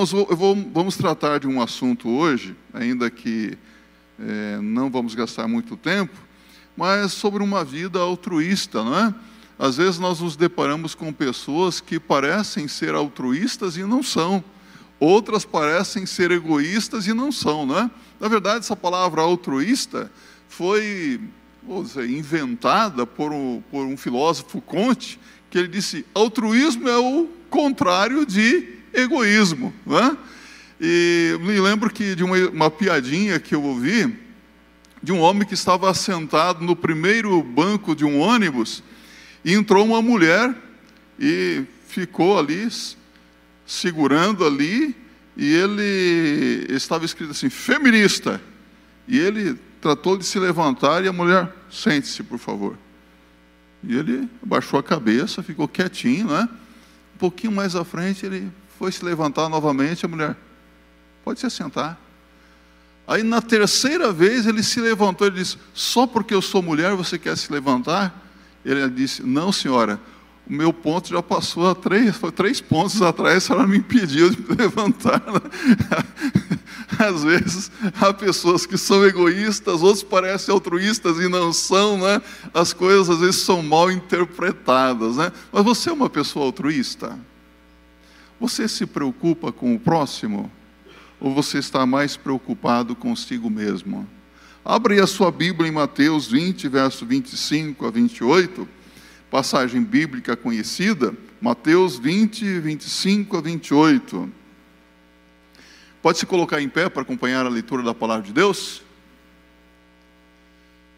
irmãos, eu vou, vamos tratar de um assunto hoje, ainda que é, não vamos gastar muito tempo, mas sobre uma vida altruísta, não é? Às vezes nós nos deparamos com pessoas que parecem ser altruístas e não são. Outras parecem ser egoístas e não são, não é? Na verdade, essa palavra altruísta foi dizer, inventada por um, por um filósofo Conte, que ele disse: altruísmo é o contrário de egoísmo. Não é? E me lembro que de uma, uma piadinha que eu ouvi de um homem que estava sentado no primeiro banco de um ônibus e entrou uma mulher e ficou ali, segurando ali, e ele estava escrito assim, feminista. E ele tratou de se levantar e a mulher, sente-se, por favor. E ele abaixou a cabeça, ficou quietinho, né? Um pouquinho mais à frente, ele foi se levantar novamente, a mulher, pode se assentar. Aí na terceira vez ele se levantou e disse: Só porque eu sou mulher você quer se levantar? Ele disse: Não, senhora, o meu ponto já passou a três, foi três pontos atrás, a senhora me impediu de me levantar. Às vezes há pessoas que são egoístas, outros parecem altruístas e não são, né? As coisas às vezes são mal interpretadas, né? Mas você é uma pessoa altruísta? Você se preocupa com o próximo? Ou você está mais preocupado consigo mesmo? Abre a sua Bíblia em Mateus 20, verso 25 a 28, passagem bíblica conhecida, Mateus 20, 25 a 28. Pode se colocar em pé para acompanhar a leitura da palavra de Deus?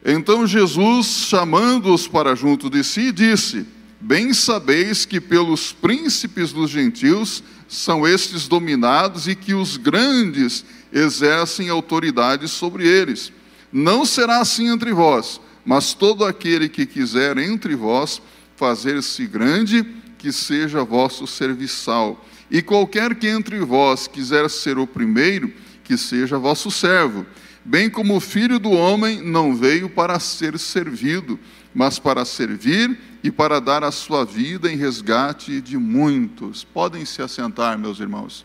Então Jesus, chamando-os para junto de si, disse: Bem sabeis que pelos príncipes dos gentios são estes dominados e que os grandes exercem autoridade sobre eles. Não será assim entre vós, mas todo aquele que quiser entre vós fazer-se grande, que seja vosso serviçal. E qualquer que entre vós quiser ser o primeiro, que seja vosso servo. Bem como o filho do homem não veio para ser servido, mas para servir e para dar a sua vida em resgate de muitos. Podem se assentar, meus irmãos.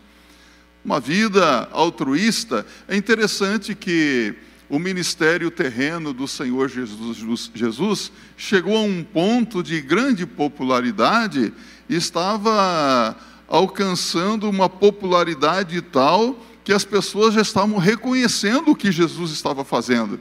Uma vida altruísta, é interessante que o ministério terreno do Senhor Jesus, Jesus chegou a um ponto de grande popularidade e estava alcançando uma popularidade tal que as pessoas já estavam reconhecendo o que Jesus estava fazendo.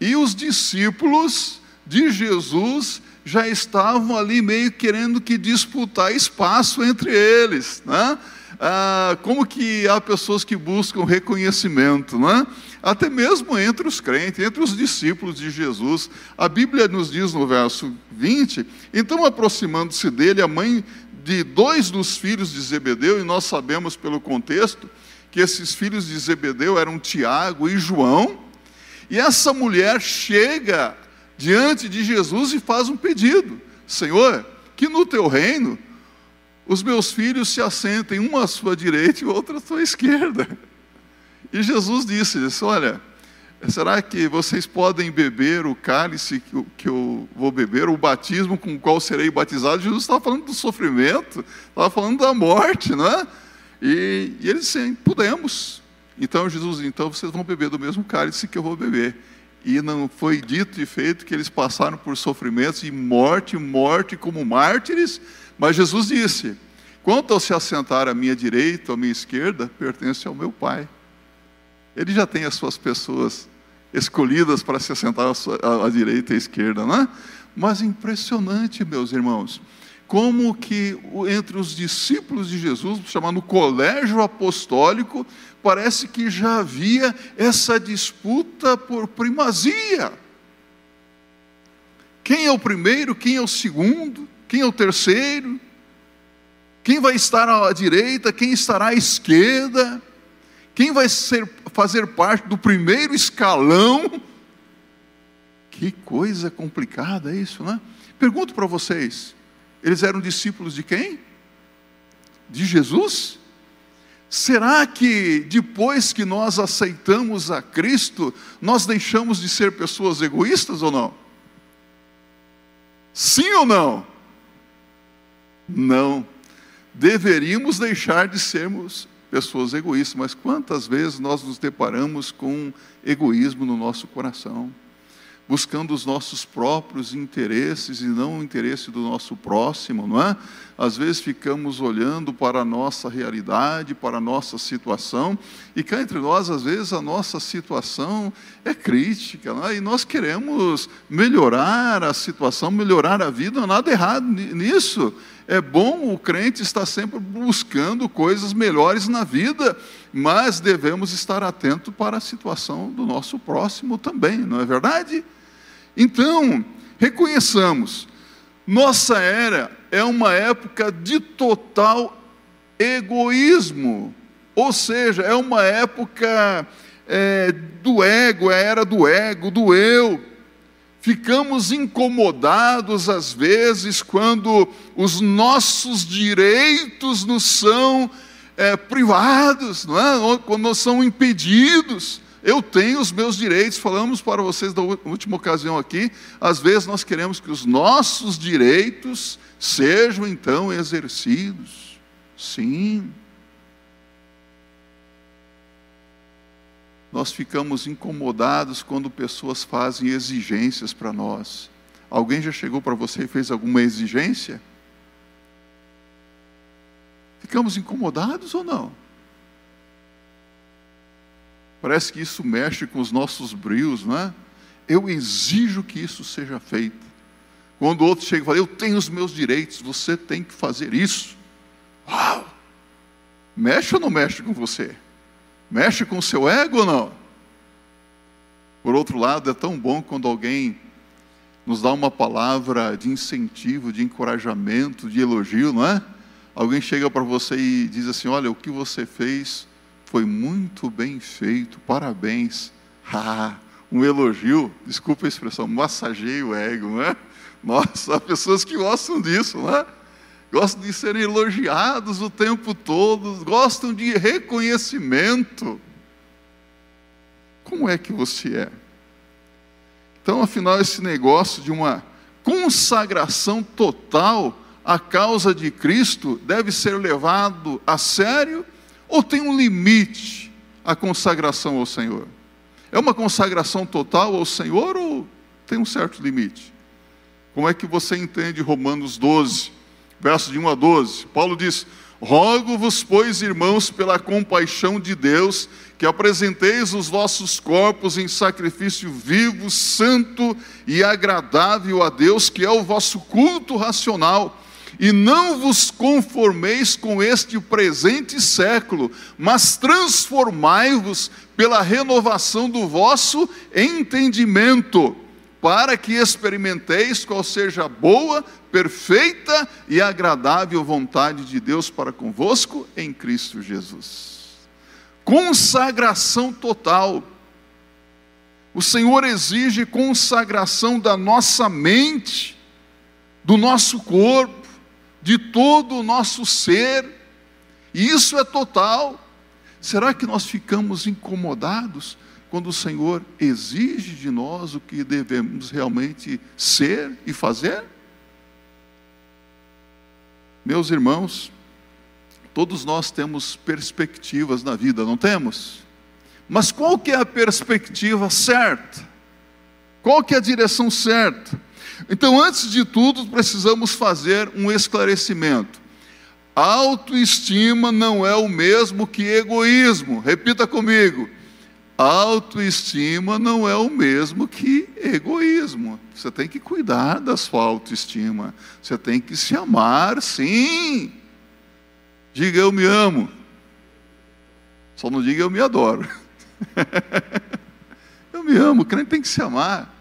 E os discípulos de Jesus já estavam ali meio querendo que disputar espaço entre eles, né? Ah, como que há pessoas que buscam reconhecimento, né? até mesmo entre os crentes, entre os discípulos de Jesus. A Bíblia nos diz no verso 20: então, aproximando-se dele, a mãe de dois dos filhos de Zebedeu, e nós sabemos pelo contexto que esses filhos de Zebedeu eram Tiago e João, e essa mulher chega diante de Jesus e faz um pedido: Senhor, que no teu reino os meus filhos se assentem, uma à sua direita e outra à sua esquerda. E Jesus disse: Olha, será que vocês podem beber o cálice que eu, que eu vou beber, o batismo com o qual serei batizado? Jesus estava falando do sofrimento, estava falando da morte, não é? E, e eles disseram: Podemos. Então Jesus então vocês vão beber do mesmo cálice que eu vou beber. E não foi dito e feito que eles passaram por sofrimentos e morte, morte como mártires, mas Jesus disse: Quanto ao se assentar à minha direita ou à minha esquerda, pertence ao meu Pai. Ele já tem as suas pessoas escolhidas para se assentar à, sua, à, à direita e à esquerda, não é? Mas impressionante, meus irmãos, como que entre os discípulos de Jesus, chamado colégio apostólico, parece que já havia essa disputa por primazia. Quem é o primeiro, quem é o segundo, quem é o terceiro, quem vai estar à direita, quem estará à esquerda. Quem vai ser, fazer parte do primeiro escalão? Que coisa complicada isso, né? Pergunto para vocês: eles eram discípulos de quem? De Jesus? Será que depois que nós aceitamos a Cristo, nós deixamos de ser pessoas egoístas ou não? Sim ou não? Não. Deveríamos deixar de sermos pessoas egoístas, mas quantas vezes nós nos deparamos com egoísmo no nosso coração? Buscando os nossos próprios interesses e não o interesse do nosso próximo, não é? Às vezes ficamos olhando para a nossa realidade, para a nossa situação, e cá entre nós, às vezes, a nossa situação é crítica, não é? e nós queremos melhorar a situação, melhorar a vida, não há nada errado nisso. É bom o crente estar sempre buscando coisas melhores na vida, mas devemos estar atentos para a situação do nosso próximo também, não é verdade? Então, reconheçamos, nossa era é uma época de total egoísmo, ou seja, é uma época é, do ego, é a era do ego, do eu. Ficamos incomodados às vezes quando os nossos direitos nos são é, privados, não é? quando nos são impedidos. Eu tenho os meus direitos, falamos para vocês da última ocasião aqui. Às vezes nós queremos que os nossos direitos sejam então exercidos. Sim. Nós ficamos incomodados quando pessoas fazem exigências para nós. Alguém já chegou para você e fez alguma exigência? Ficamos incomodados ou não? Parece que isso mexe com os nossos brios, não é? Eu exijo que isso seja feito. Quando o outro chega e fala, eu tenho os meus direitos, você tem que fazer isso. Uau! Mexe ou não mexe com você? Mexe com o seu ego ou não? Por outro lado, é tão bom quando alguém nos dá uma palavra de incentivo, de encorajamento, de elogio, não é? Alguém chega para você e diz assim: Olha, o que você fez foi muito bem feito, parabéns. Ah, um elogio, desculpa a expressão, massageia o ego, não é? Nossa, há pessoas que gostam disso, não é? Gostam de serem elogiados o tempo todo, gostam de reconhecimento. Como é que você é? Então, afinal, esse negócio de uma consagração total à causa de Cristo deve ser levado a sério ou tem um limite a consagração ao Senhor? É uma consagração total ao Senhor ou tem um certo limite? Como é que você entende Romanos 12, versos de 1 a 12? Paulo diz: Rogo-vos, pois, irmãos, pela compaixão de Deus, que apresenteis os vossos corpos em sacrifício vivo, santo e agradável a Deus, que é o vosso culto racional e não vos conformeis com este presente século, mas transformai-vos pela renovação do vosso entendimento, para que experimenteis qual seja a boa, perfeita e agradável vontade de Deus para convosco em Cristo Jesus. Consagração total. O Senhor exige consagração da nossa mente, do nosso corpo, de todo o nosso ser, e isso é total. Será que nós ficamos incomodados quando o Senhor exige de nós o que devemos realmente ser e fazer? Meus irmãos, todos nós temos perspectivas na vida, não temos? Mas qual que é a perspectiva certa? Qual que é a direção certa? Então, antes de tudo, precisamos fazer um esclarecimento. Autoestima não é o mesmo que egoísmo. Repita comigo. Autoestima não é o mesmo que egoísmo. Você tem que cuidar da sua autoestima. Você tem que se amar, sim. Diga eu me amo. Só não diga eu me adoro. eu me amo. O crente tem que se amar.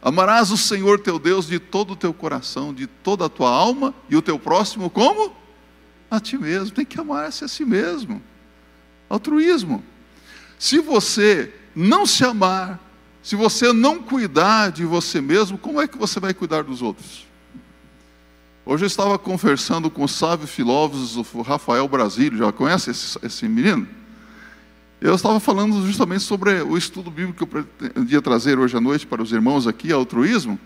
Amarás o Senhor teu Deus de todo o teu coração, de toda a tua alma, e o teu próximo como? A ti mesmo. Tem que amar-se a si mesmo. Altruísmo. Se você não se amar, se você não cuidar de você mesmo, como é que você vai cuidar dos outros? Hoje eu estava conversando com o sábio filósofo Rafael Brasílio, já conhece esse, esse menino? Eu estava falando justamente sobre o estudo bíblico que eu pretendia trazer hoje à noite para os irmãos aqui, altruísmo.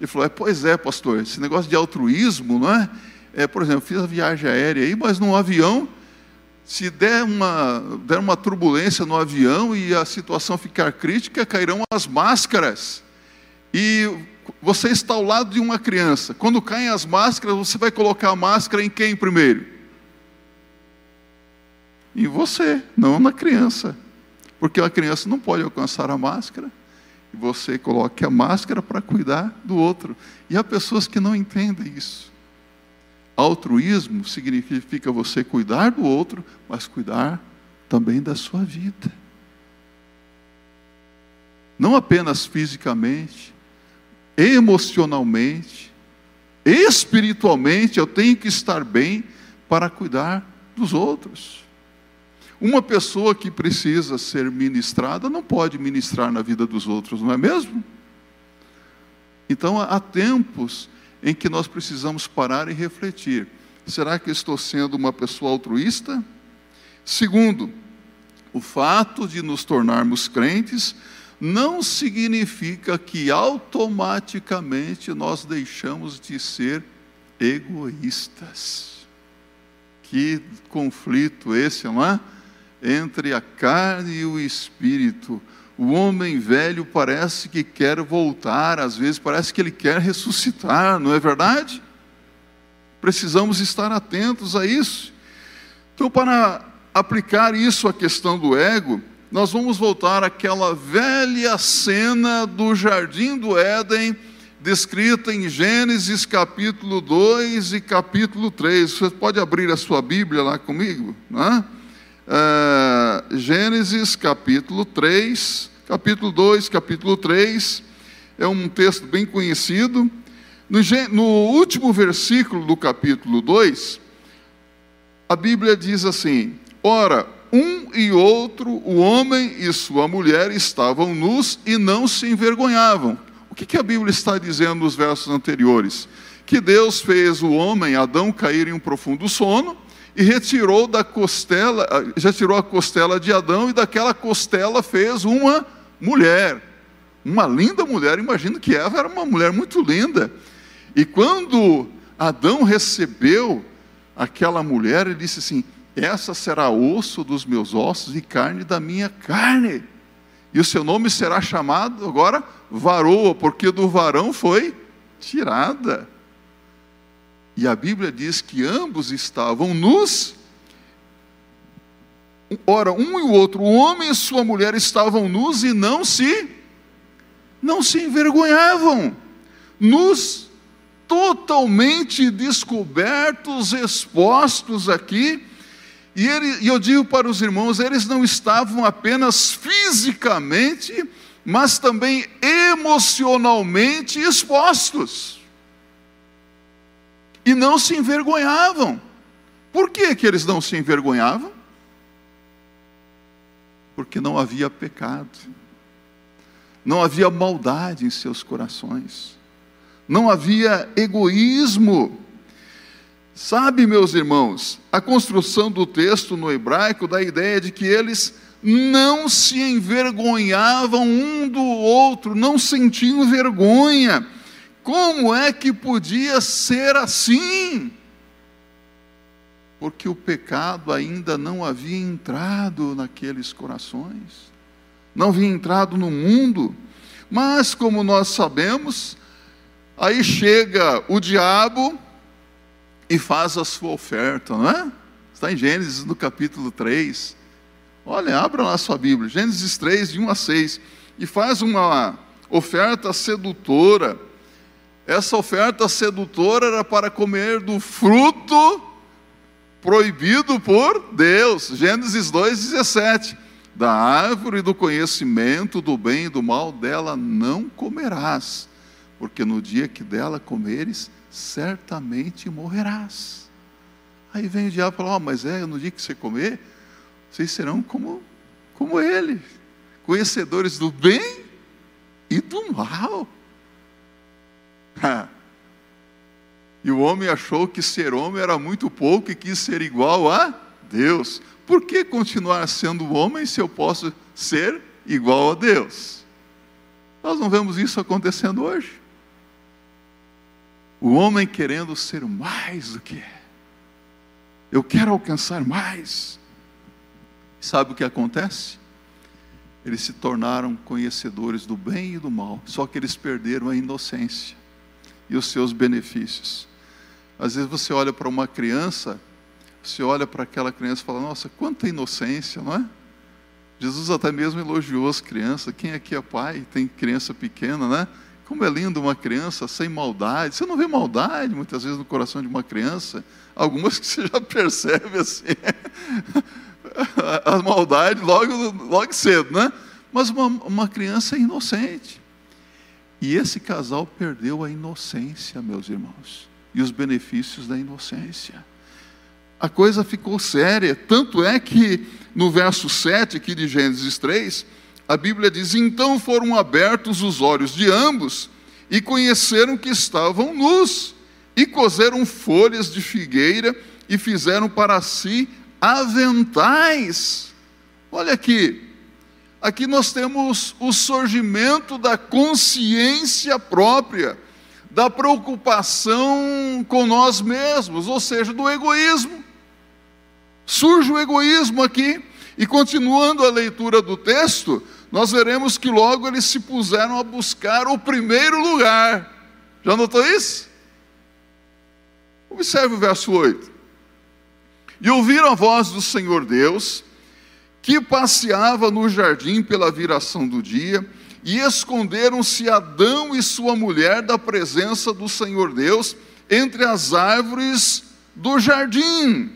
Ele falou: é, Pois é, pastor, esse negócio de altruísmo, não é? é? Por exemplo, fiz a viagem aérea aí, mas num avião, se der uma, der uma turbulência no avião e a situação ficar crítica, cairão as máscaras. E você está ao lado de uma criança. Quando caem as máscaras, você vai colocar a máscara em quem primeiro? Em você, não na criança. Porque a criança não pode alcançar a máscara. E você coloca a máscara para cuidar do outro. E há pessoas que não entendem isso. Altruísmo significa você cuidar do outro, mas cuidar também da sua vida. Não apenas fisicamente, emocionalmente, espiritualmente, eu tenho que estar bem para cuidar dos outros. Uma pessoa que precisa ser ministrada não pode ministrar na vida dos outros, não é mesmo? Então há tempos em que nós precisamos parar e refletir: será que estou sendo uma pessoa altruísta? Segundo, o fato de nos tornarmos crentes não significa que automaticamente nós deixamos de ser egoístas. Que conflito esse, não é? Entre a carne e o espírito o homem velho parece que quer voltar, às vezes parece que ele quer ressuscitar, não é verdade? Precisamos estar atentos a isso. Então, para aplicar isso à questão do ego, nós vamos voltar àquela velha cena do jardim do Éden, descrita em Gênesis capítulo 2 e capítulo 3. Você pode abrir a sua Bíblia lá comigo? Não é? Uh, Gênesis capítulo 3, capítulo 2, capítulo 3, é um texto bem conhecido. No, no último versículo do capítulo 2, a Bíblia diz assim: Ora, um e outro, o homem e sua mulher, estavam nus e não se envergonhavam. O que, que a Bíblia está dizendo nos versos anteriores? Que Deus fez o homem, Adão, cair em um profundo sono e retirou da costela, já tirou a costela de Adão e daquela costela fez uma mulher. Uma linda mulher, imagino que Eva era uma mulher muito linda. E quando Adão recebeu aquela mulher, ele disse assim: Essa será osso dos meus ossos e carne da minha carne. E o seu nome será chamado agora varoa, porque do varão foi tirada. E a Bíblia diz que ambos estavam nus. Ora, um e o outro, o homem e sua mulher estavam nus e não se não se envergonhavam. Nus totalmente descobertos, expostos aqui. E, ele, e eu digo para os irmãos, eles não estavam apenas fisicamente, mas também emocionalmente expostos e não se envergonhavam. Por que, que eles não se envergonhavam? Porque não havia pecado, não havia maldade em seus corações, não havia egoísmo. Sabe, meus irmãos, a construção do texto no hebraico dá a ideia de que eles não se envergonhavam um do outro, não sentiam vergonha como é que podia ser assim? Porque o pecado ainda não havia entrado naqueles corações, não havia entrado no mundo. Mas, como nós sabemos, aí chega o diabo e faz a sua oferta, não é? Está em Gênesis no capítulo 3. Olha, abra lá sua Bíblia, Gênesis 3, de 1 a 6. E faz uma oferta sedutora essa oferta sedutora era para comer do fruto proibido por Deus. Gênesis 2,17. Da árvore do conhecimento do bem e do mal dela não comerás, porque no dia que dela comeres, certamente morrerás. Aí vem o diabo e fala: oh, mas é, no dia que você comer, vocês serão como, como ele, conhecedores do bem e do mal. e o homem achou que ser homem era muito pouco e quis ser igual a Deus. Por que continuar sendo homem se eu posso ser igual a Deus? Nós não vemos isso acontecendo hoje. O homem querendo ser mais do que é. Eu quero alcançar mais. Sabe o que acontece? Eles se tornaram conhecedores do bem e do mal, só que eles perderam a inocência e os seus benefícios. Às vezes você olha para uma criança, você olha para aquela criança e fala: Nossa, quanta inocência, não é? Jesus até mesmo elogiou as crianças. Quem aqui é pai tem criança pequena, né? Como é lindo uma criança sem maldade. Você não vê maldade muitas vezes no coração de uma criança. Algumas que você já percebe assim. A maldade logo, logo cedo, né? Mas uma, uma criança é inocente. E esse casal perdeu a inocência, meus irmãos, e os benefícios da inocência. A coisa ficou séria, tanto é que no verso 7 aqui de Gênesis 3, a Bíblia diz: Então foram abertos os olhos de ambos e conheceram que estavam nus, e coseram folhas de figueira e fizeram para si aventais. Olha aqui, aqui nós temos o surgimento da consciência própria, da preocupação com nós mesmos, ou seja, do egoísmo. Surge o egoísmo aqui, e continuando a leitura do texto, nós veremos que logo eles se puseram a buscar o primeiro lugar. Já notou isso? Observe o verso 8. E ouviram a voz do Senhor Deus, que passeava no jardim pela viração do dia, e esconderam-se Adão e sua mulher da presença do Senhor Deus entre as árvores do jardim.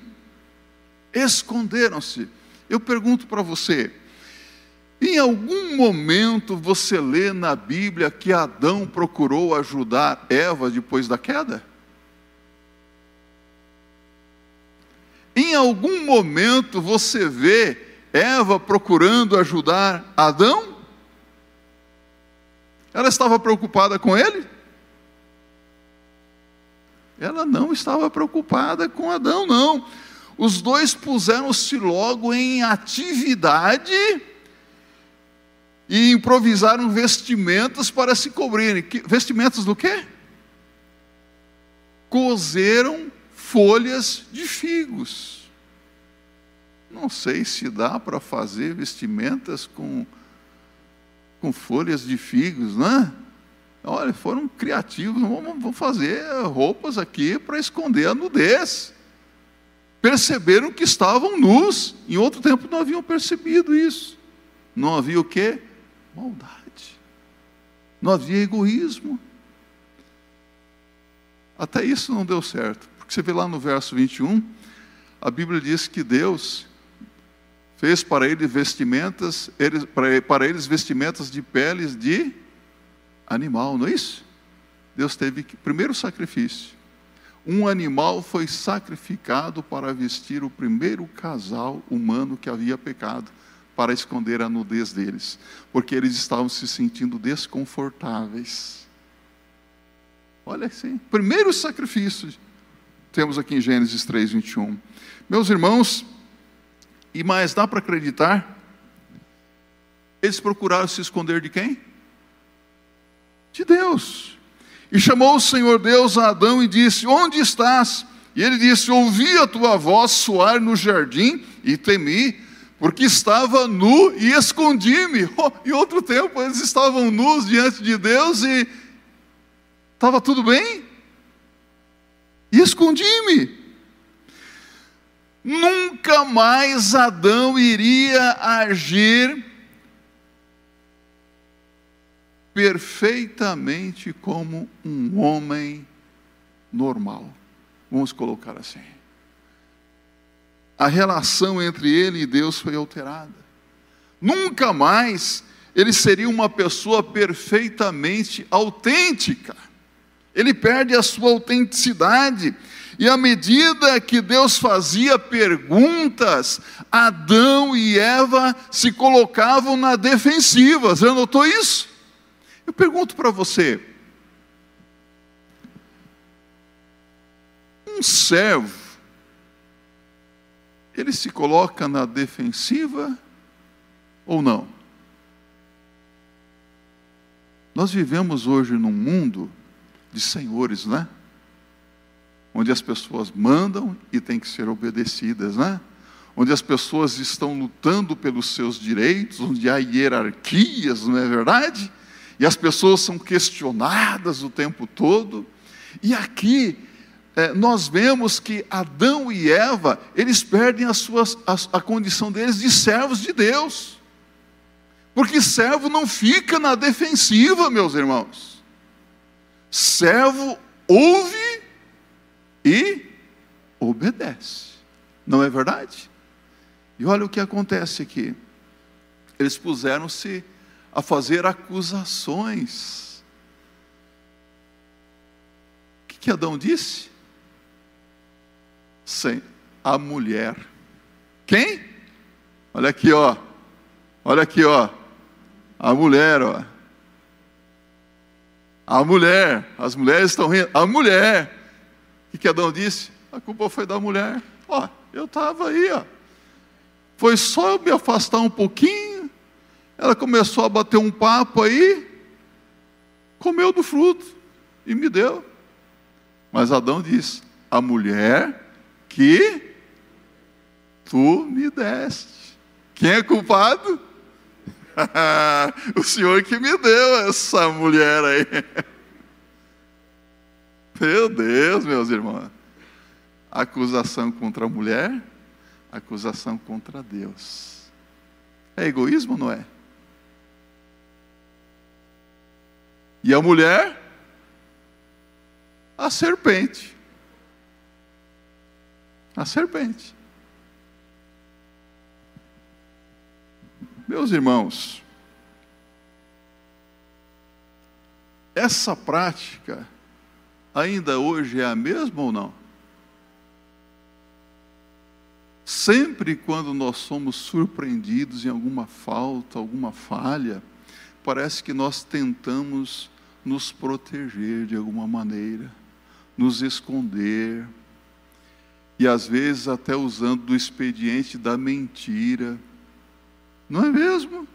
Esconderam-se. Eu pergunto para você, em algum momento você lê na Bíblia que Adão procurou ajudar Eva depois da queda? Em algum momento você vê Eva procurando ajudar Adão? Ela estava preocupada com ele? Ela não estava preocupada com Adão, não. Os dois puseram-se logo em atividade e improvisaram vestimentas para se cobrirem. Vestimentas do quê? Cozeram folhas de figos. Não sei se dá para fazer vestimentas com, com folhas de figos, né? Olha, foram criativos, vamos fazer roupas aqui para esconder a nudez. Perceberam que estavam nus, em outro tempo não haviam percebido isso. Não havia o quê? maldade, não havia egoísmo. Até isso não deu certo, porque você vê lá no verso 21, a Bíblia diz que Deus fez para eles vestimentas, eles, para, para eles vestimentas de peles de animal, não é isso? Deus teve que, primeiro sacrifício. Um animal foi sacrificado para vestir o primeiro casal humano que havia pecado para esconder a nudez deles, porque eles estavam se sentindo desconfortáveis. Olha assim, primeiro sacrifício, temos aqui em Gênesis 3, 21. Meus irmãos, e mais dá para acreditar? Eles procuraram se esconder de quem? De Deus. E chamou o Senhor Deus a Adão e disse: Onde estás? E ele disse: Ouvi a tua voz soar no jardim e temi porque estava nu e escondi-me. Oh, em outro tempo, eles estavam nus diante de Deus e estava tudo bem. E escondi-me. Nunca mais Adão iria agir perfeitamente como um homem normal. Vamos colocar assim a relação entre ele e Deus foi alterada. Nunca mais ele seria uma pessoa perfeitamente autêntica. Ele perde a sua autenticidade. E à medida que Deus fazia perguntas, Adão e Eva se colocavam na defensiva. Você notou isso? Eu pergunto para você: um servo ele se coloca na defensiva ou não? Nós vivemos hoje num mundo de senhores, né? Onde as pessoas mandam e têm que ser obedecidas, né? onde as pessoas estão lutando pelos seus direitos, onde há hierarquias, não é verdade? E as pessoas são questionadas o tempo todo. E aqui é, nós vemos que Adão e Eva, eles perdem as suas, a, a condição deles de servos de Deus. Porque servo não fica na defensiva, meus irmãos. Servo ouve e obedece. Não é verdade? E olha o que acontece aqui. Eles puseram-se a fazer acusações. O que, que Adão disse? Sem a mulher. Quem? Olha aqui, ó. Olha aqui, ó. A mulher, ó. A mulher. As mulheres estão rindo. A mulher. O que Adão disse? A culpa foi da mulher. Ó, eu estava aí, ó. Foi só eu me afastar um pouquinho. Ela começou a bater um papo aí. Comeu do fruto e me deu. Mas Adão disse: A mulher que tu me deste. Quem é culpado? o Senhor que me deu essa mulher aí. Meu Deus, meus irmãos. Acusação contra a mulher, acusação contra Deus. É egoísmo, não é? E a mulher? A serpente. A serpente. Meus irmãos, essa prática ainda hoje é a mesma ou não? Sempre quando nós somos surpreendidos em alguma falta, alguma falha, parece que nós tentamos nos proteger de alguma maneira, nos esconder, e às vezes até usando do expediente da mentira não é mesmo?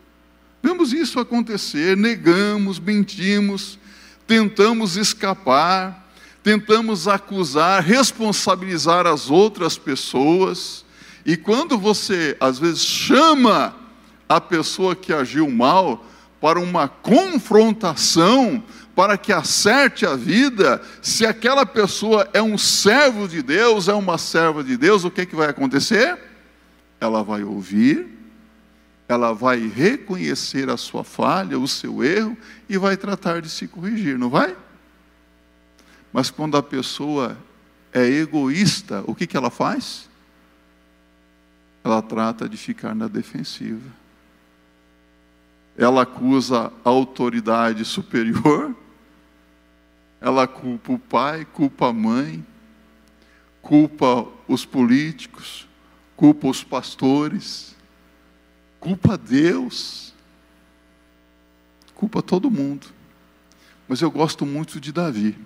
Vemos isso acontecer, negamos, mentimos, tentamos escapar, tentamos acusar, responsabilizar as outras pessoas. E quando você, às vezes, chama a pessoa que agiu mal para uma confrontação, para que acerte a vida, se aquela pessoa é um servo de Deus, é uma serva de Deus, o que, que vai acontecer? Ela vai ouvir, ela vai reconhecer a sua falha, o seu erro e vai tratar de se corrigir, não vai? Mas quando a pessoa é egoísta, o que, que ela faz? Ela trata de ficar na defensiva. Ela acusa a autoridade superior, ela culpa o pai, culpa a mãe, culpa os políticos, culpa os pastores, Culpa Deus. Culpa todo mundo. Mas eu gosto muito de Davi.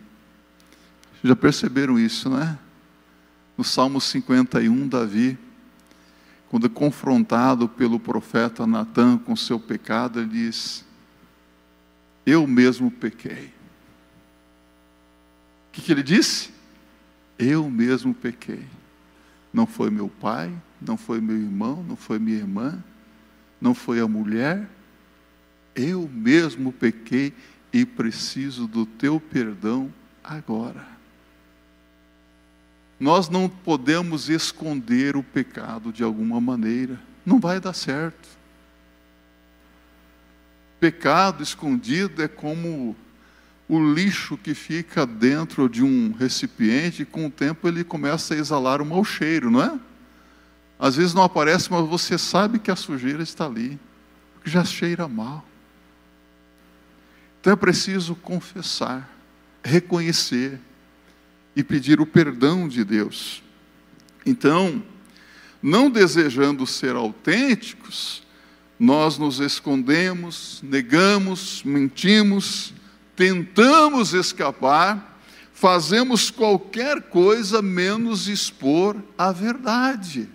Já perceberam isso, não é? No Salmo 51, Davi, quando confrontado pelo profeta Natan com seu pecado, ele diz: Eu mesmo pequei. O que, que ele disse? Eu mesmo pequei. Não foi meu pai, não foi meu irmão, não foi minha irmã, não foi a mulher, eu mesmo pequei e preciso do teu perdão agora. Nós não podemos esconder o pecado de alguma maneira, não vai dar certo. Pecado escondido é como o lixo que fica dentro de um recipiente e com o tempo ele começa a exalar um mau cheiro, não é? Às vezes não aparece, mas você sabe que a sujeira está ali, porque já cheira mal. Então é preciso confessar, reconhecer e pedir o perdão de Deus. Então, não desejando ser autênticos, nós nos escondemos, negamos, mentimos, tentamos escapar, fazemos qualquer coisa menos expor a verdade.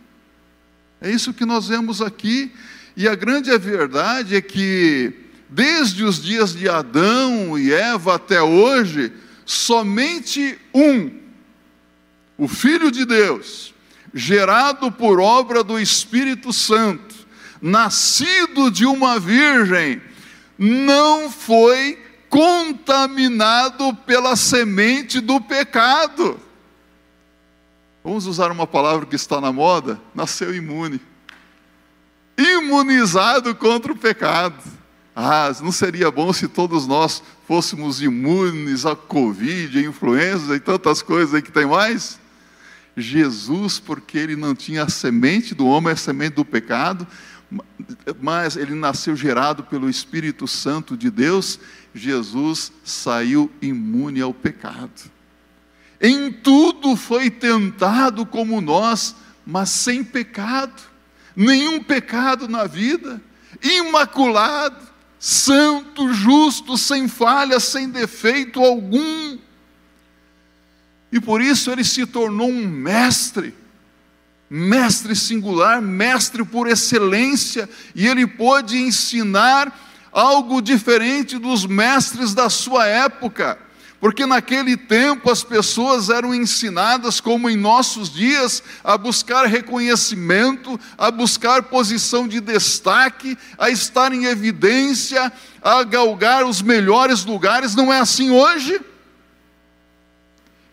É isso que nós vemos aqui, e a grande verdade é que, desde os dias de Adão e Eva até hoje, somente um, o Filho de Deus, gerado por obra do Espírito Santo, nascido de uma virgem, não foi contaminado pela semente do pecado. Vamos usar uma palavra que está na moda: nasceu imune. Imunizado contra o pecado. Ah, não seria bom se todos nós fôssemos imunes à Covid, à influenza e tantas coisas aí que tem mais? Jesus, porque ele não tinha a semente do homem, a semente do pecado, mas ele nasceu gerado pelo Espírito Santo de Deus, Jesus saiu imune ao pecado. Em tudo foi tentado como nós, mas sem pecado, nenhum pecado na vida, imaculado, santo, justo, sem falha, sem defeito algum. E por isso ele se tornou um mestre, mestre singular, mestre por excelência, e ele pôde ensinar algo diferente dos mestres da sua época. Porque naquele tempo as pessoas eram ensinadas, como em nossos dias, a buscar reconhecimento, a buscar posição de destaque, a estar em evidência, a galgar os melhores lugares. Não é assim hoje?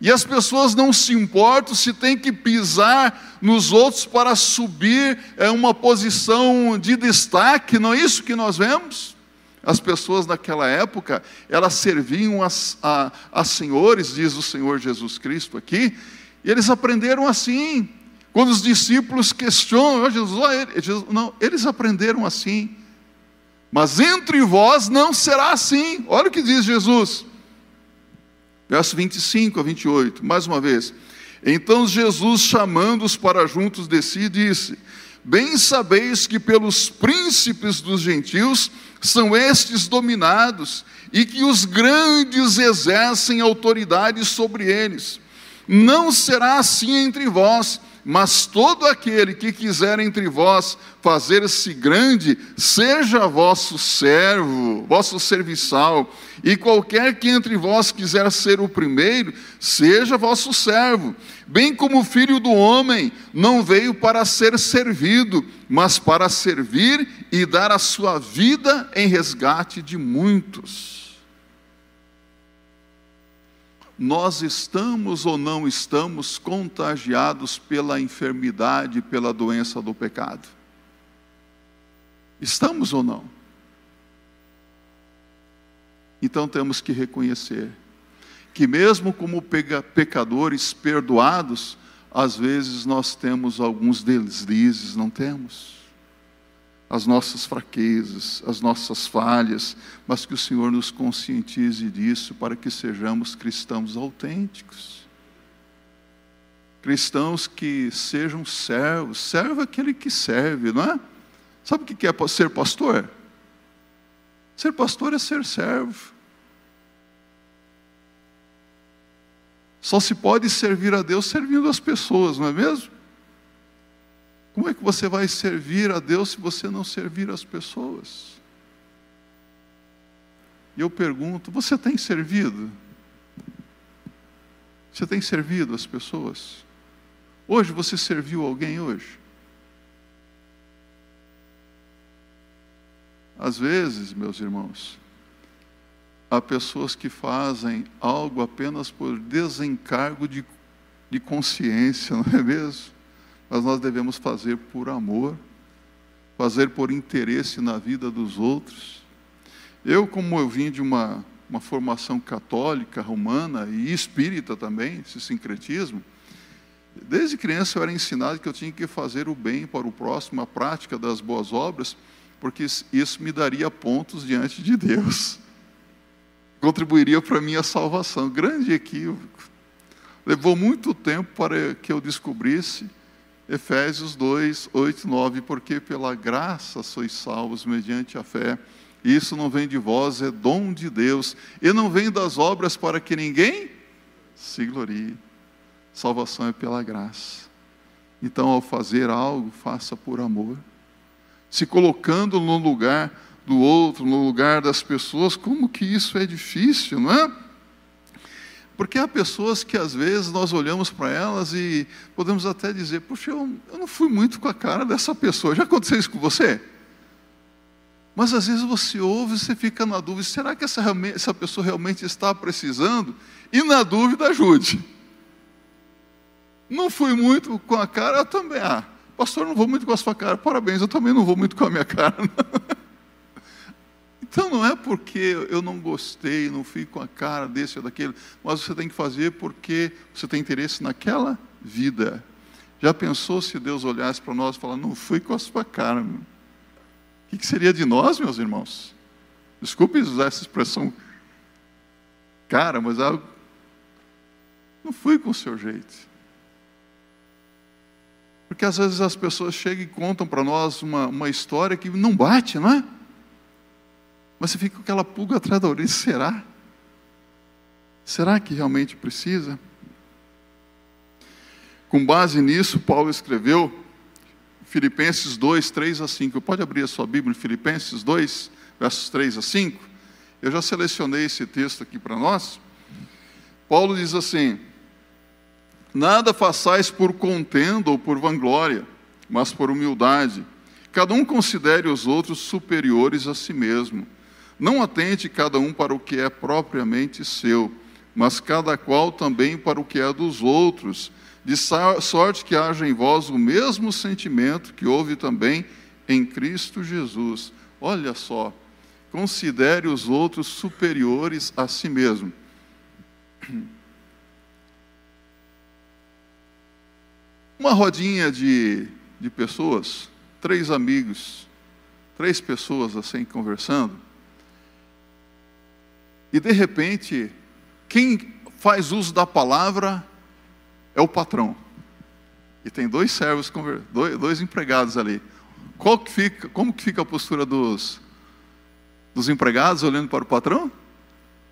E as pessoas não se importam se tem que pisar nos outros para subir é uma posição de destaque, não é isso que nós vemos? As pessoas naquela época, elas serviam a, a, senhores, diz o Senhor Jesus Cristo aqui, e eles aprenderam assim. Quando os discípulos questionam, oh, Jesus, oh, ele, Jesus, não, eles aprenderam assim. Mas entre vós não será assim. Olha o que diz Jesus. Verso 25 a 28, mais uma vez. Então Jesus, chamando-os para juntos de si, disse: Bem sabeis que pelos príncipes dos gentios são estes dominados, e que os grandes exercem autoridade sobre eles. Não será assim entre vós, mas todo aquele que quiser entre vós fazer-se grande, seja vosso servo, vosso serviçal, e qualquer que entre vós quiser ser o primeiro, seja vosso servo. Bem como o filho do homem não veio para ser servido, mas para servir e dar a sua vida em resgate de muitos nós estamos ou não estamos contagiados pela enfermidade, pela doença do pecado? Estamos ou não? Então temos que reconhecer que, mesmo como pecadores perdoados, às vezes nós temos alguns deslizes, não temos? As nossas fraquezas, as nossas falhas, mas que o Senhor nos conscientize disso para que sejamos cristãos autênticos. Cristãos que sejam servos, servo é aquele que serve, não é? Sabe o que é ser pastor? Ser pastor é ser servo. Só se pode servir a Deus servindo as pessoas, não é mesmo? Como é que você vai servir a Deus se você não servir as pessoas? E eu pergunto: você tem servido? Você tem servido as pessoas? Hoje você serviu alguém hoje? Às vezes, meus irmãos, há pessoas que fazem algo apenas por desencargo de, de consciência, não é mesmo? Mas nós devemos fazer por amor, fazer por interesse na vida dos outros. Eu, como eu vim de uma, uma formação católica, romana e espírita também, esse sincretismo, desde criança eu era ensinado que eu tinha que fazer o bem para o próximo, a prática das boas obras, porque isso me daria pontos diante de Deus. Contribuiria para a minha salvação. Grande equívoco. Levou muito tempo para que eu descobrisse Efésios 2, 8 e 9, porque pela graça sois salvos mediante a fé. Isso não vem de vós, é dom de Deus, e não vem das obras para que ninguém se glorie. Salvação é pela graça. Então, ao fazer algo, faça por amor. Se colocando no lugar do outro, no lugar das pessoas, como que isso é difícil, não é? Porque há pessoas que às vezes nós olhamos para elas e podemos até dizer: Puxa, eu, eu não fui muito com a cara dessa pessoa. Já aconteceu isso com você? Mas às vezes você ouve e você fica na dúvida: será que essa, essa pessoa realmente está precisando? E na dúvida, ajude. Não fui muito com a cara, eu também. Ah, pastor, não vou muito com a sua cara. Parabéns, eu também não vou muito com a minha cara. Então não é porque eu não gostei, não fui com a cara desse ou daquele, mas você tem que fazer porque você tem interesse naquela vida. Já pensou se Deus olhasse para nós e falasse, não fui com a sua cara? Meu. O que seria de nós, meus irmãos? Desculpe usar essa expressão cara, mas algo. Não fui com o seu jeito. Porque às vezes as pessoas chegam e contam para nós uma, uma história que não bate, não é? Mas você fica com aquela pulga atrás da orelha, será? Será que realmente precisa? Com base nisso, Paulo escreveu Filipenses 2, 3 a 5. Pode abrir a sua Bíblia em Filipenses 2, versos 3 a 5. Eu já selecionei esse texto aqui para nós. Paulo diz assim: Nada façais por contenda ou por vanglória, mas por humildade. Cada um considere os outros superiores a si mesmo. Não atente cada um para o que é propriamente seu, mas cada qual também para o que é dos outros, de sorte que haja em vós o mesmo sentimento que houve também em Cristo Jesus. Olha só, considere os outros superiores a si mesmo. Uma rodinha de, de pessoas, três amigos, três pessoas assim conversando, e de repente, quem faz uso da palavra é o patrão. E tem dois servos, dois, empregados ali. Que fica, como que fica a postura dos, dos empregados olhando para o patrão?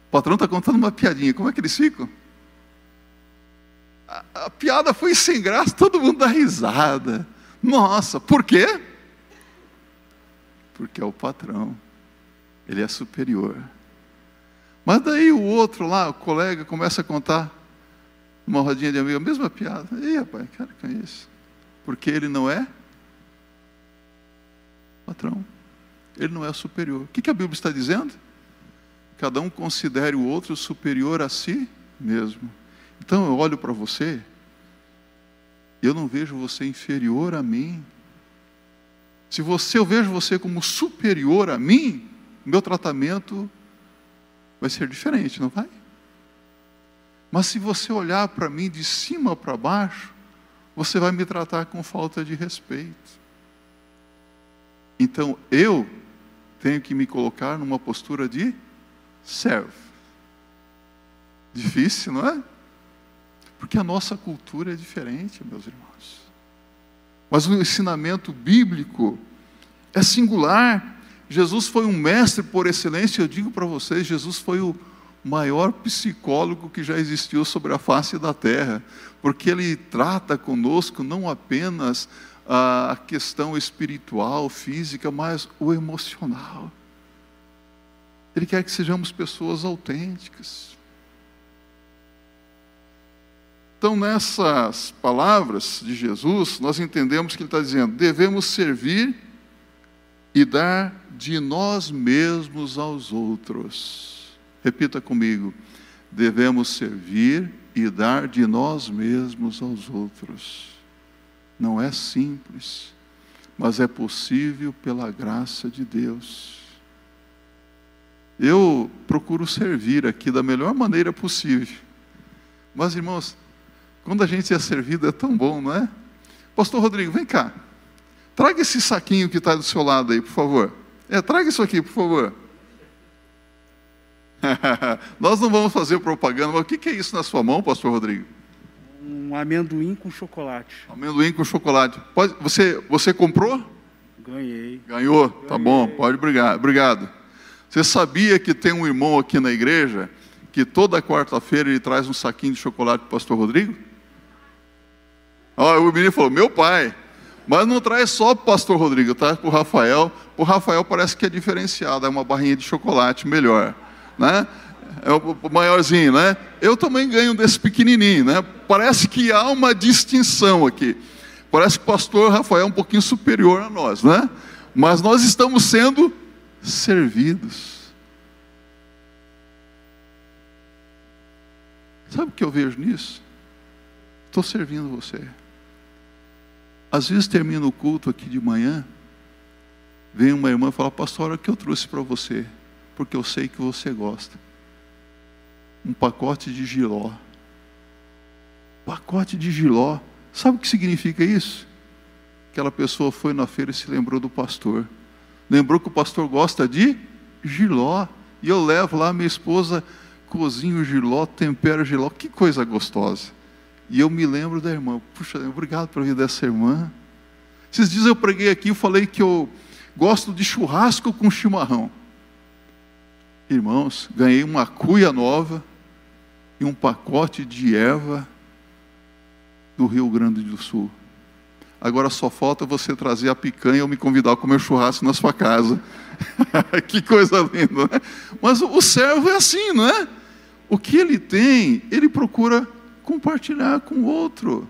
O patrão está contando uma piadinha. Como é que eles ficam? A, a piada foi sem graça, todo mundo dá risada. Nossa, por quê? Porque é o patrão. Ele é superior. Mas daí o outro lá, o colega, começa a contar uma rodinha de amigo, a mesma piada. Ih, rapaz, cara, é isso? Porque ele não é patrão. Ele não é superior. O que, que a Bíblia está dizendo? Cada um considere o outro superior a si mesmo. Então eu olho para você, eu não vejo você inferior a mim. Se você eu vejo você como superior a mim, meu tratamento vai ser diferente, não vai? Mas se você olhar para mim de cima para baixo, você vai me tratar com falta de respeito. Então eu tenho que me colocar numa postura de servo. Difícil, não é? Porque a nossa cultura é diferente, meus irmãos. Mas o ensinamento bíblico é singular. Jesus foi um mestre por excelência, eu digo para vocês, Jesus foi o maior psicólogo que já existiu sobre a face da terra, porque ele trata conosco não apenas a questão espiritual, física, mas o emocional. Ele quer que sejamos pessoas autênticas. Então, nessas palavras de Jesus, nós entendemos que ele está dizendo: devemos servir e dar de nós mesmos aos outros. Repita comigo: devemos servir e dar de nós mesmos aos outros. Não é simples, mas é possível pela graça de Deus. Eu procuro servir aqui da melhor maneira possível. Mas, irmãos, quando a gente é servido é tão bom, não é? Pastor Rodrigo, vem cá. Traga esse saquinho que está do seu lado aí, por favor. É, traga isso aqui, por favor. Nós não vamos fazer propaganda, mas o que é isso na sua mão, pastor Rodrigo? Um amendoim com chocolate. Amendoim com chocolate. Pode, você, você comprou? Ganhei. Ganhou? Ganhei. Tá bom, pode brigar. Obrigado. Você sabia que tem um irmão aqui na igreja que toda quarta-feira ele traz um saquinho de chocolate para o pastor Rodrigo? Ó, o menino falou, meu pai. Mas não traz só para o pastor Rodrigo, traz para o Rafael. O Rafael parece que é diferenciado, é uma barrinha de chocolate melhor. Né? É o maiorzinho, né? Eu também ganho desse pequenininho, né? Parece que há uma distinção aqui. Parece que o pastor Rafael é um pouquinho superior a nós, né? Mas nós estamos sendo servidos. Sabe o que eu vejo nisso? Estou servindo você. Às vezes termino o culto aqui de manhã, vem uma irmã e fala, pastor, o que eu trouxe para você, porque eu sei que você gosta. Um pacote de giló. Pacote de giló. Sabe o que significa isso? Aquela pessoa foi na feira e se lembrou do pastor. Lembrou que o pastor gosta de giló. E eu levo lá, minha esposa cozinha o giló, tempera o giló. Que coisa gostosa. E eu me lembro da irmã. Puxa, obrigado pela vida dessa irmã. Esses dias eu preguei aqui e falei que eu gosto de churrasco com chimarrão. Irmãos, ganhei uma cuia nova e um pacote de erva do Rio Grande do Sul. Agora só falta você trazer a picanha ou me convidar a comer churrasco na sua casa. que coisa linda, né? Mas o servo é assim, não é? O que ele tem, ele procura compartilhar com o outro.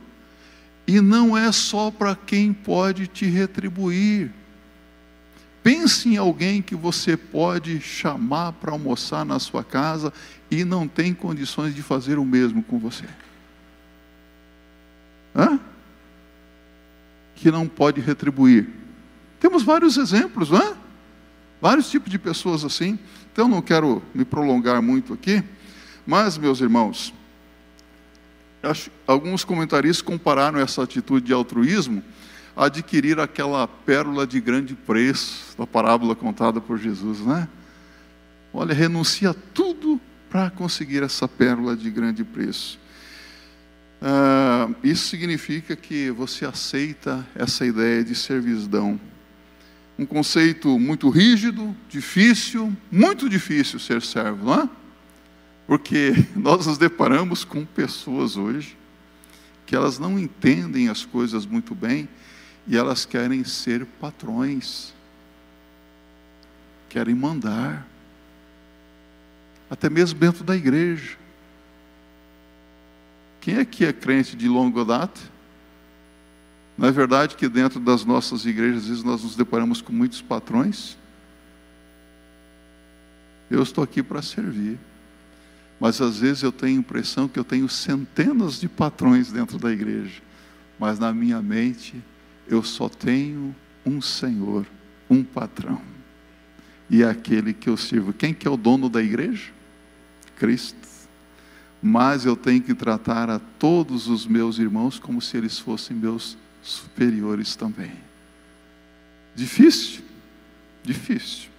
E não é só para quem pode te retribuir. Pense em alguém que você pode chamar para almoçar na sua casa e não tem condições de fazer o mesmo com você. Hã? Que não pode retribuir. Temos vários exemplos, não é? Vários tipos de pessoas assim. Então não quero me prolongar muito aqui, mas meus irmãos, alguns comentaristas compararam essa atitude de altruísmo a adquirir aquela pérola de grande preço da parábola contada por Jesus, né? Olha, renuncia tudo para conseguir essa pérola de grande preço. Ah, isso significa que você aceita essa ideia de servidão. Um conceito muito rígido, difícil, muito difícil ser servo, não é? Porque nós nos deparamos com pessoas hoje que elas não entendem as coisas muito bem e elas querem ser patrões, querem mandar, até mesmo dentro da igreja. Quem aqui é crente de longa data? Não é verdade que dentro das nossas igrejas, às vezes, nós nos deparamos com muitos patrões? Eu estou aqui para servir. Mas às vezes eu tenho a impressão que eu tenho centenas de patrões dentro da igreja, mas na minha mente eu só tenho um Senhor, um patrão. E é aquele que eu sirvo. Quem que é o dono da igreja? Cristo. Mas eu tenho que tratar a todos os meus irmãos como se eles fossem meus superiores também. Difícil? Difícil.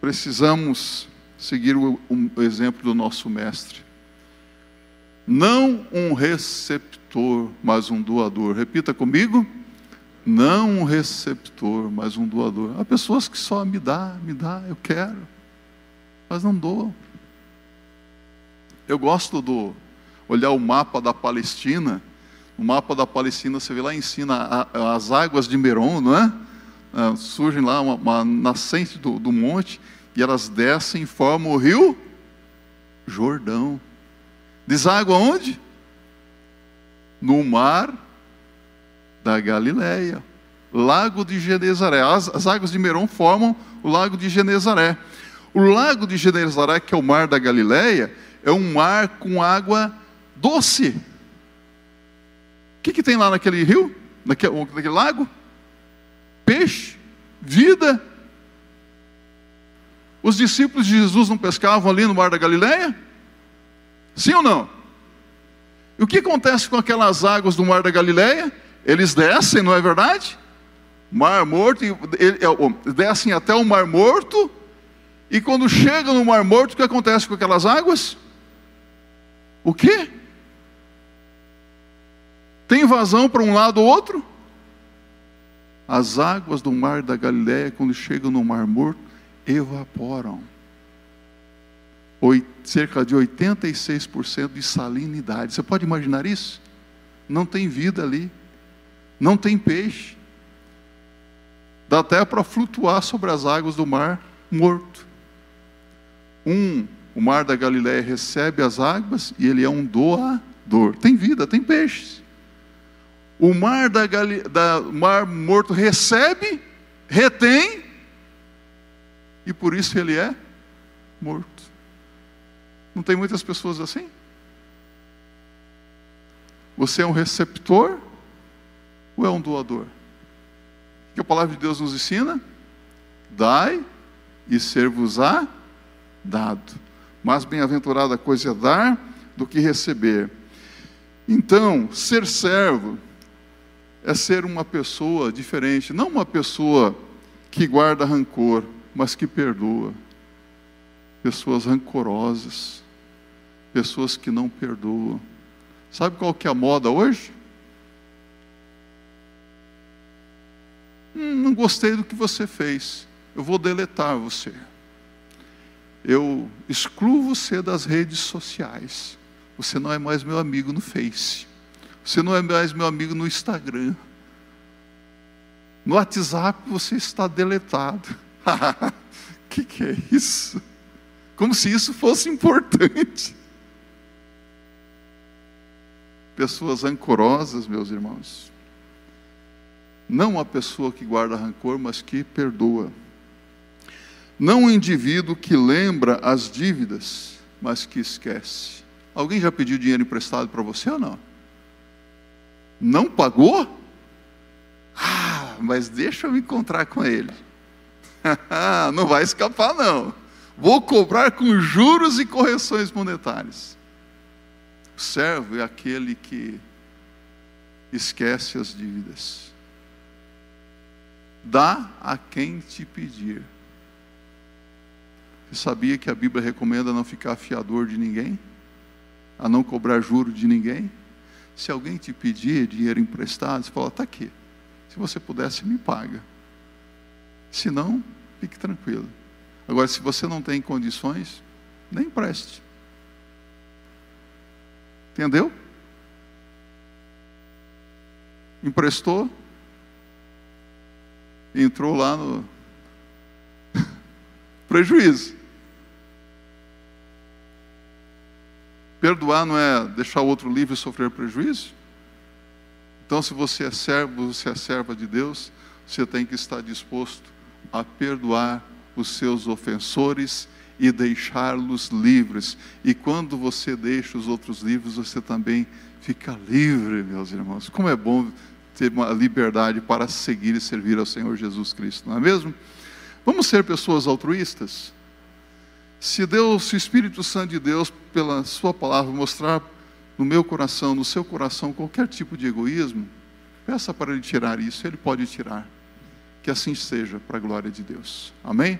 Precisamos seguir o, o exemplo do nosso mestre. Não um receptor, mas um doador. Repita comigo. Não um receptor, mas um doador. Há pessoas que só me dá, me dá, eu quero, mas não dou. Eu gosto do olhar o mapa da Palestina. O mapa da Palestina, você vê lá em cima as águas de Meron, não é? Ah, surgem lá uma, uma nascente do, do monte e elas descem e formam o rio Jordão. Deságua onde? No mar da Galileia. Lago de Genezaré. As, as águas de Meron formam o lago de Genezaré. O lago de Genezaré, que é o mar da Galileia, é um mar com água doce. O que, que tem lá naquele rio? Naquele, naquele lago? Peixe, vida. Os discípulos de Jesus não pescavam ali no mar da Galileia? Sim ou não? E o que acontece com aquelas águas do mar da Galileia? Eles descem, não é verdade? Mar Morto, é, descem até o Mar Morto, e quando chegam no Mar Morto, o que acontece com aquelas águas? O quê? Tem vazão para um lado ou outro? As águas do mar da Galileia, quando chegam no Mar Morto, evaporam. cerca de 86% de salinidade. Você pode imaginar isso? Não tem vida ali, não tem peixe. Dá até para flutuar sobre as águas do mar morto. Um, o mar da Galiléia recebe as águas e ele é um doador. Tem vida, tem peixes. O mar, da, da mar morto recebe, retém, e por isso ele é morto. Não tem muitas pessoas assim? Você é um receptor ou é um doador? O que a palavra de Deus nos ensina? Dai e ser-vos-á dado. Mais bem-aventurada coisa é dar do que receber. Então, ser servo é ser uma pessoa diferente, não uma pessoa que guarda rancor, mas que perdoa. Pessoas rancorosas, pessoas que não perdoam. Sabe qual que é a moda hoje? Hum, não gostei do que você fez. Eu vou deletar você. Eu excluo você das redes sociais. Você não é mais meu amigo no Face. Você não é mais meu amigo no Instagram. No WhatsApp você está deletado. O que, que é isso? Como se isso fosse importante. Pessoas ancorosas, meus irmãos. Não a pessoa que guarda rancor, mas que perdoa. Não o indivíduo que lembra as dívidas, mas que esquece. Alguém já pediu dinheiro emprestado para você ou não? Não pagou? Ah, mas deixa eu me encontrar com ele. não vai escapar, não. Vou cobrar com juros e correções monetárias. O servo é aquele que esquece as dívidas. Dá a quem te pedir. Você sabia que a Bíblia recomenda não ficar fiador de ninguém? A não cobrar juro de ninguém? Se alguém te pedir dinheiro emprestado, você fala, está aqui. Se você pudesse, me paga. Se não, fique tranquilo. Agora, se você não tem condições, nem empreste. Entendeu? Emprestou, entrou lá no prejuízo. Perdoar não é deixar o outro livre e sofrer prejuízo? Então, se você é servo, você é serva de Deus, você tem que estar disposto a perdoar os seus ofensores e deixá-los livres. E quando você deixa os outros livres, você também fica livre, meus irmãos. Como é bom ter uma liberdade para seguir e servir ao Senhor Jesus Cristo, não é mesmo? Vamos ser pessoas altruístas? Se Deus, se o Espírito Santo de Deus, pela Sua palavra, mostrar no meu coração, no seu coração, qualquer tipo de egoísmo, peça para Ele tirar isso, Ele pode tirar. Que assim seja, para a glória de Deus. Amém?